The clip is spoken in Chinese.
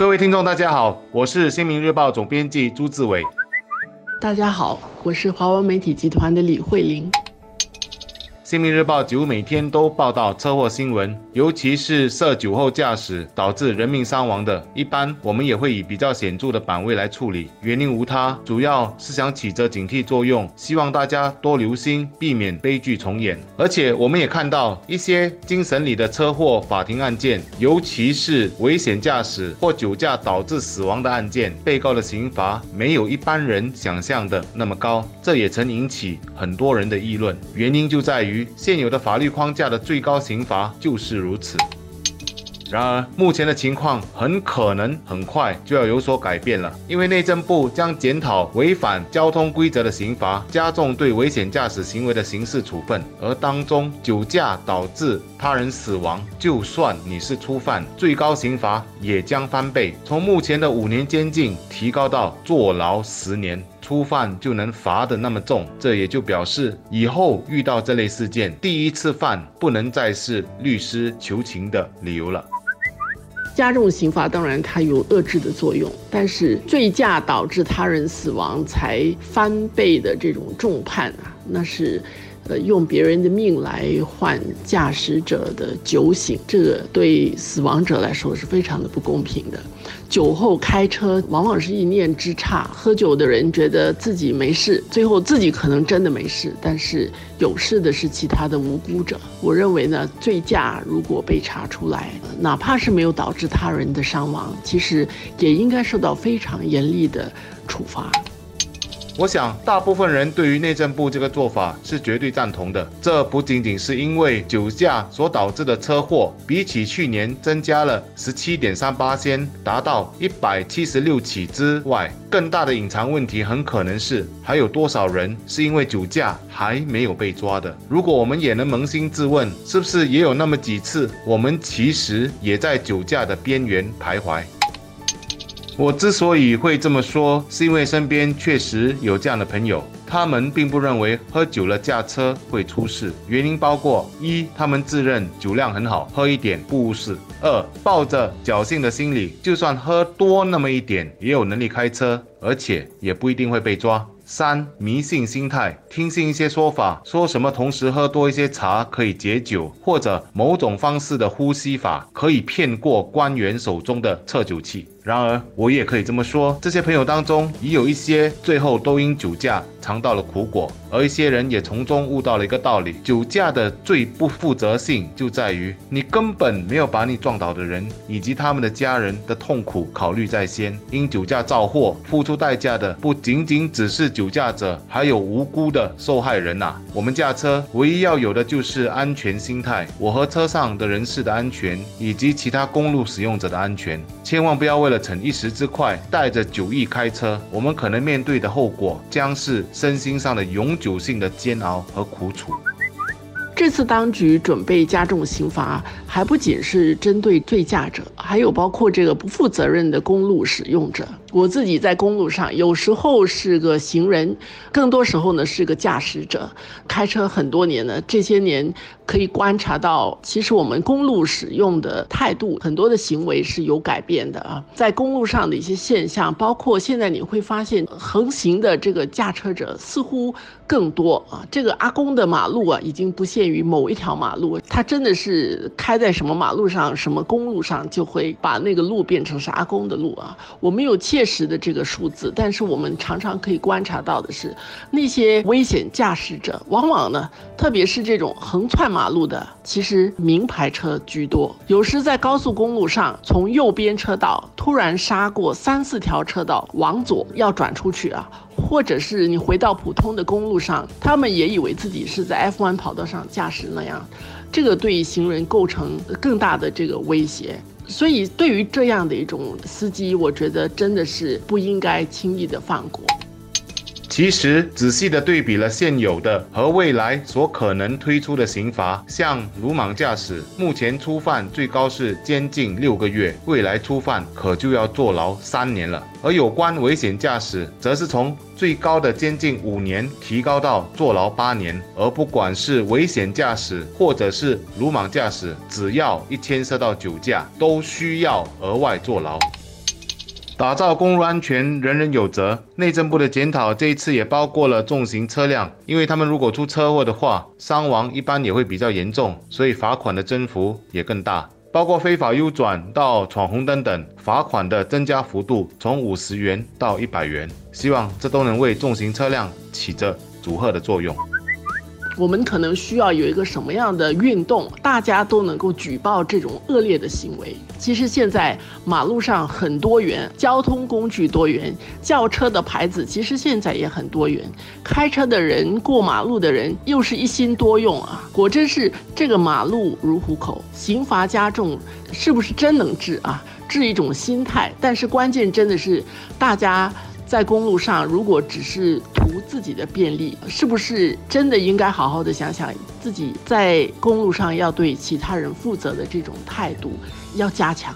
各位听众，大家好，我是新民日报总编辑朱志伟。大家好，我是华文媒体集团的李慧玲。新民日报几乎每天都报道车祸新闻，尤其是涉酒后驾驶导致人命伤亡的，一般我们也会以比较显著的版位来处理。原因无他，主要是想起着警惕作用，希望大家多留心，避免悲剧重演。而且我们也看到一些精神里的车祸法庭案件，尤其是危险驾驶或酒驾导致死亡的案件，被告的刑罚没有一般人想象的那么高，这也曾引起很多人的议论。原因就在于。现有的法律框架的最高刑罚就是如此。然而，目前的情况很可能很快就要有所改变了，因为内政部将检讨违反交通规则的刑罚，加重对危险驾驶行为的刑事处分，而当中酒驾导致他人死亡，就算你是初犯，最高刑罚也将翻倍，从目前的五年监禁提高到坐牢十年。初犯就能罚得那么重，这也就表示以后遇到这类事件，第一次犯不能再是律师求情的理由了。加重刑罚当然它有遏制的作用，但是醉驾导致他人死亡才翻倍的这种重判啊，那是。呃，用别人的命来换驾驶者的酒醒，这个对死亡者来说是非常的不公平的。酒后开车往往是一念之差，喝酒的人觉得自己没事，最后自己可能真的没事，但是有事的是其他的无辜者。我认为呢，醉驾如果被查出来，哪怕是没有导致他人的伤亡，其实也应该受到非常严厉的处罚。我想，大部分人对于内政部这个做法是绝对赞同的。这不仅仅是因为酒驾所导致的车祸比起去年增加了十七点三八千，达到一百七十六起之外，更大的隐藏问题很可能是还有多少人是因为酒驾还没有被抓的。如果我们也能扪心自问，是不是也有那么几次，我们其实也在酒驾的边缘徘徊？我之所以会这么说，是因为身边确实有这样的朋友，他们并不认为喝酒了驾车会出事，原因包括一，他们自认酒量很好，喝一点不误事；二，抱着侥幸的心理，就算喝多那么一点，也有能力开车，而且也不一定会被抓。三迷信心态，听信一些说法，说什么同时喝多一些茶可以解酒，或者某种方式的呼吸法可以骗过官员手中的测酒器。然而，我也可以这么说，这些朋友当中已有一些最后都因酒驾尝到了苦果，而一些人也从中悟到了一个道理：酒驾的最不负责性就在于你根本没有把你撞倒的人以及他们的家人的痛苦考虑在先。因酒驾造祸，付出代价的不仅仅只是酒驾者，还有无辜的受害人呐。我们驾车唯一要有的就是安全心态，我和车上的人士的安全，以及其他公路使用者的安全，千万不要为为了逞一时之快，带着酒意开车，我们可能面对的后果将是身心上的永久性的煎熬和苦楚。这次当局准备加重刑罚，还不仅是针对醉驾者，还有包括这个不负责任的公路使用者。我自己在公路上，有时候是个行人，更多时候呢是个驾驶者。开车很多年了，这些年可以观察到，其实我们公路使用的态度，很多的行为是有改变的啊。在公路上的一些现象，包括现在你会发现，横行的这个驾车者似乎更多啊。这个阿公的马路啊，已经不限于某一条马路，他真的是开在什么马路上、什么公路上，就会把那个路变成是阿公的路啊。我没有切。确实的这个数字，但是我们常常可以观察到的是，那些危险驾驶者，往往呢，特别是这种横窜马路的，其实名牌车居多。有时在高速公路上，从右边车道突然杀过三四条车道往左要转出去啊，或者是你回到普通的公路上，他们也以为自己是在 F1 跑道上驾驶那样，这个对行人构成更大的这个威胁。所以，对于这样的一种司机，我觉得真的是不应该轻易的放过。其实仔细的对比了现有的和未来所可能推出的刑罚，像鲁莽驾驶，目前初犯最高是监禁六个月，未来初犯可就要坐牢三年了。而有关危险驾驶，则是从最高的监禁五年提高到坐牢八年。而不管是危险驾驶或者是鲁莽驾驶，只要一牵涉到酒驾，都需要额外坐牢。打造公路安全，人人有责。内政部的检讨这一次也包括了重型车辆，因为他们如果出车祸的话，伤亡一般也会比较严重，所以罚款的增幅也更大。包括非法右转到闯红灯等，罚款的增加幅度从五十元到一百元。希望这都能为重型车辆起着阻吓的作用。我们可能需要有一个什么样的运动，大家都能够举报这种恶劣的行为。其实现在马路上很多元，交通工具多元，轿车的牌子其实现在也很多元，开车的人、过马路的人又是一心多用啊！果真是这个马路如虎口，刑罚加重，是不是真能治啊？治一种心态，但是关键真的是大家。在公路上，如果只是图自己的便利，是不是真的应该好好的想想自己在公路上要对其他人负责的这种态度，要加强。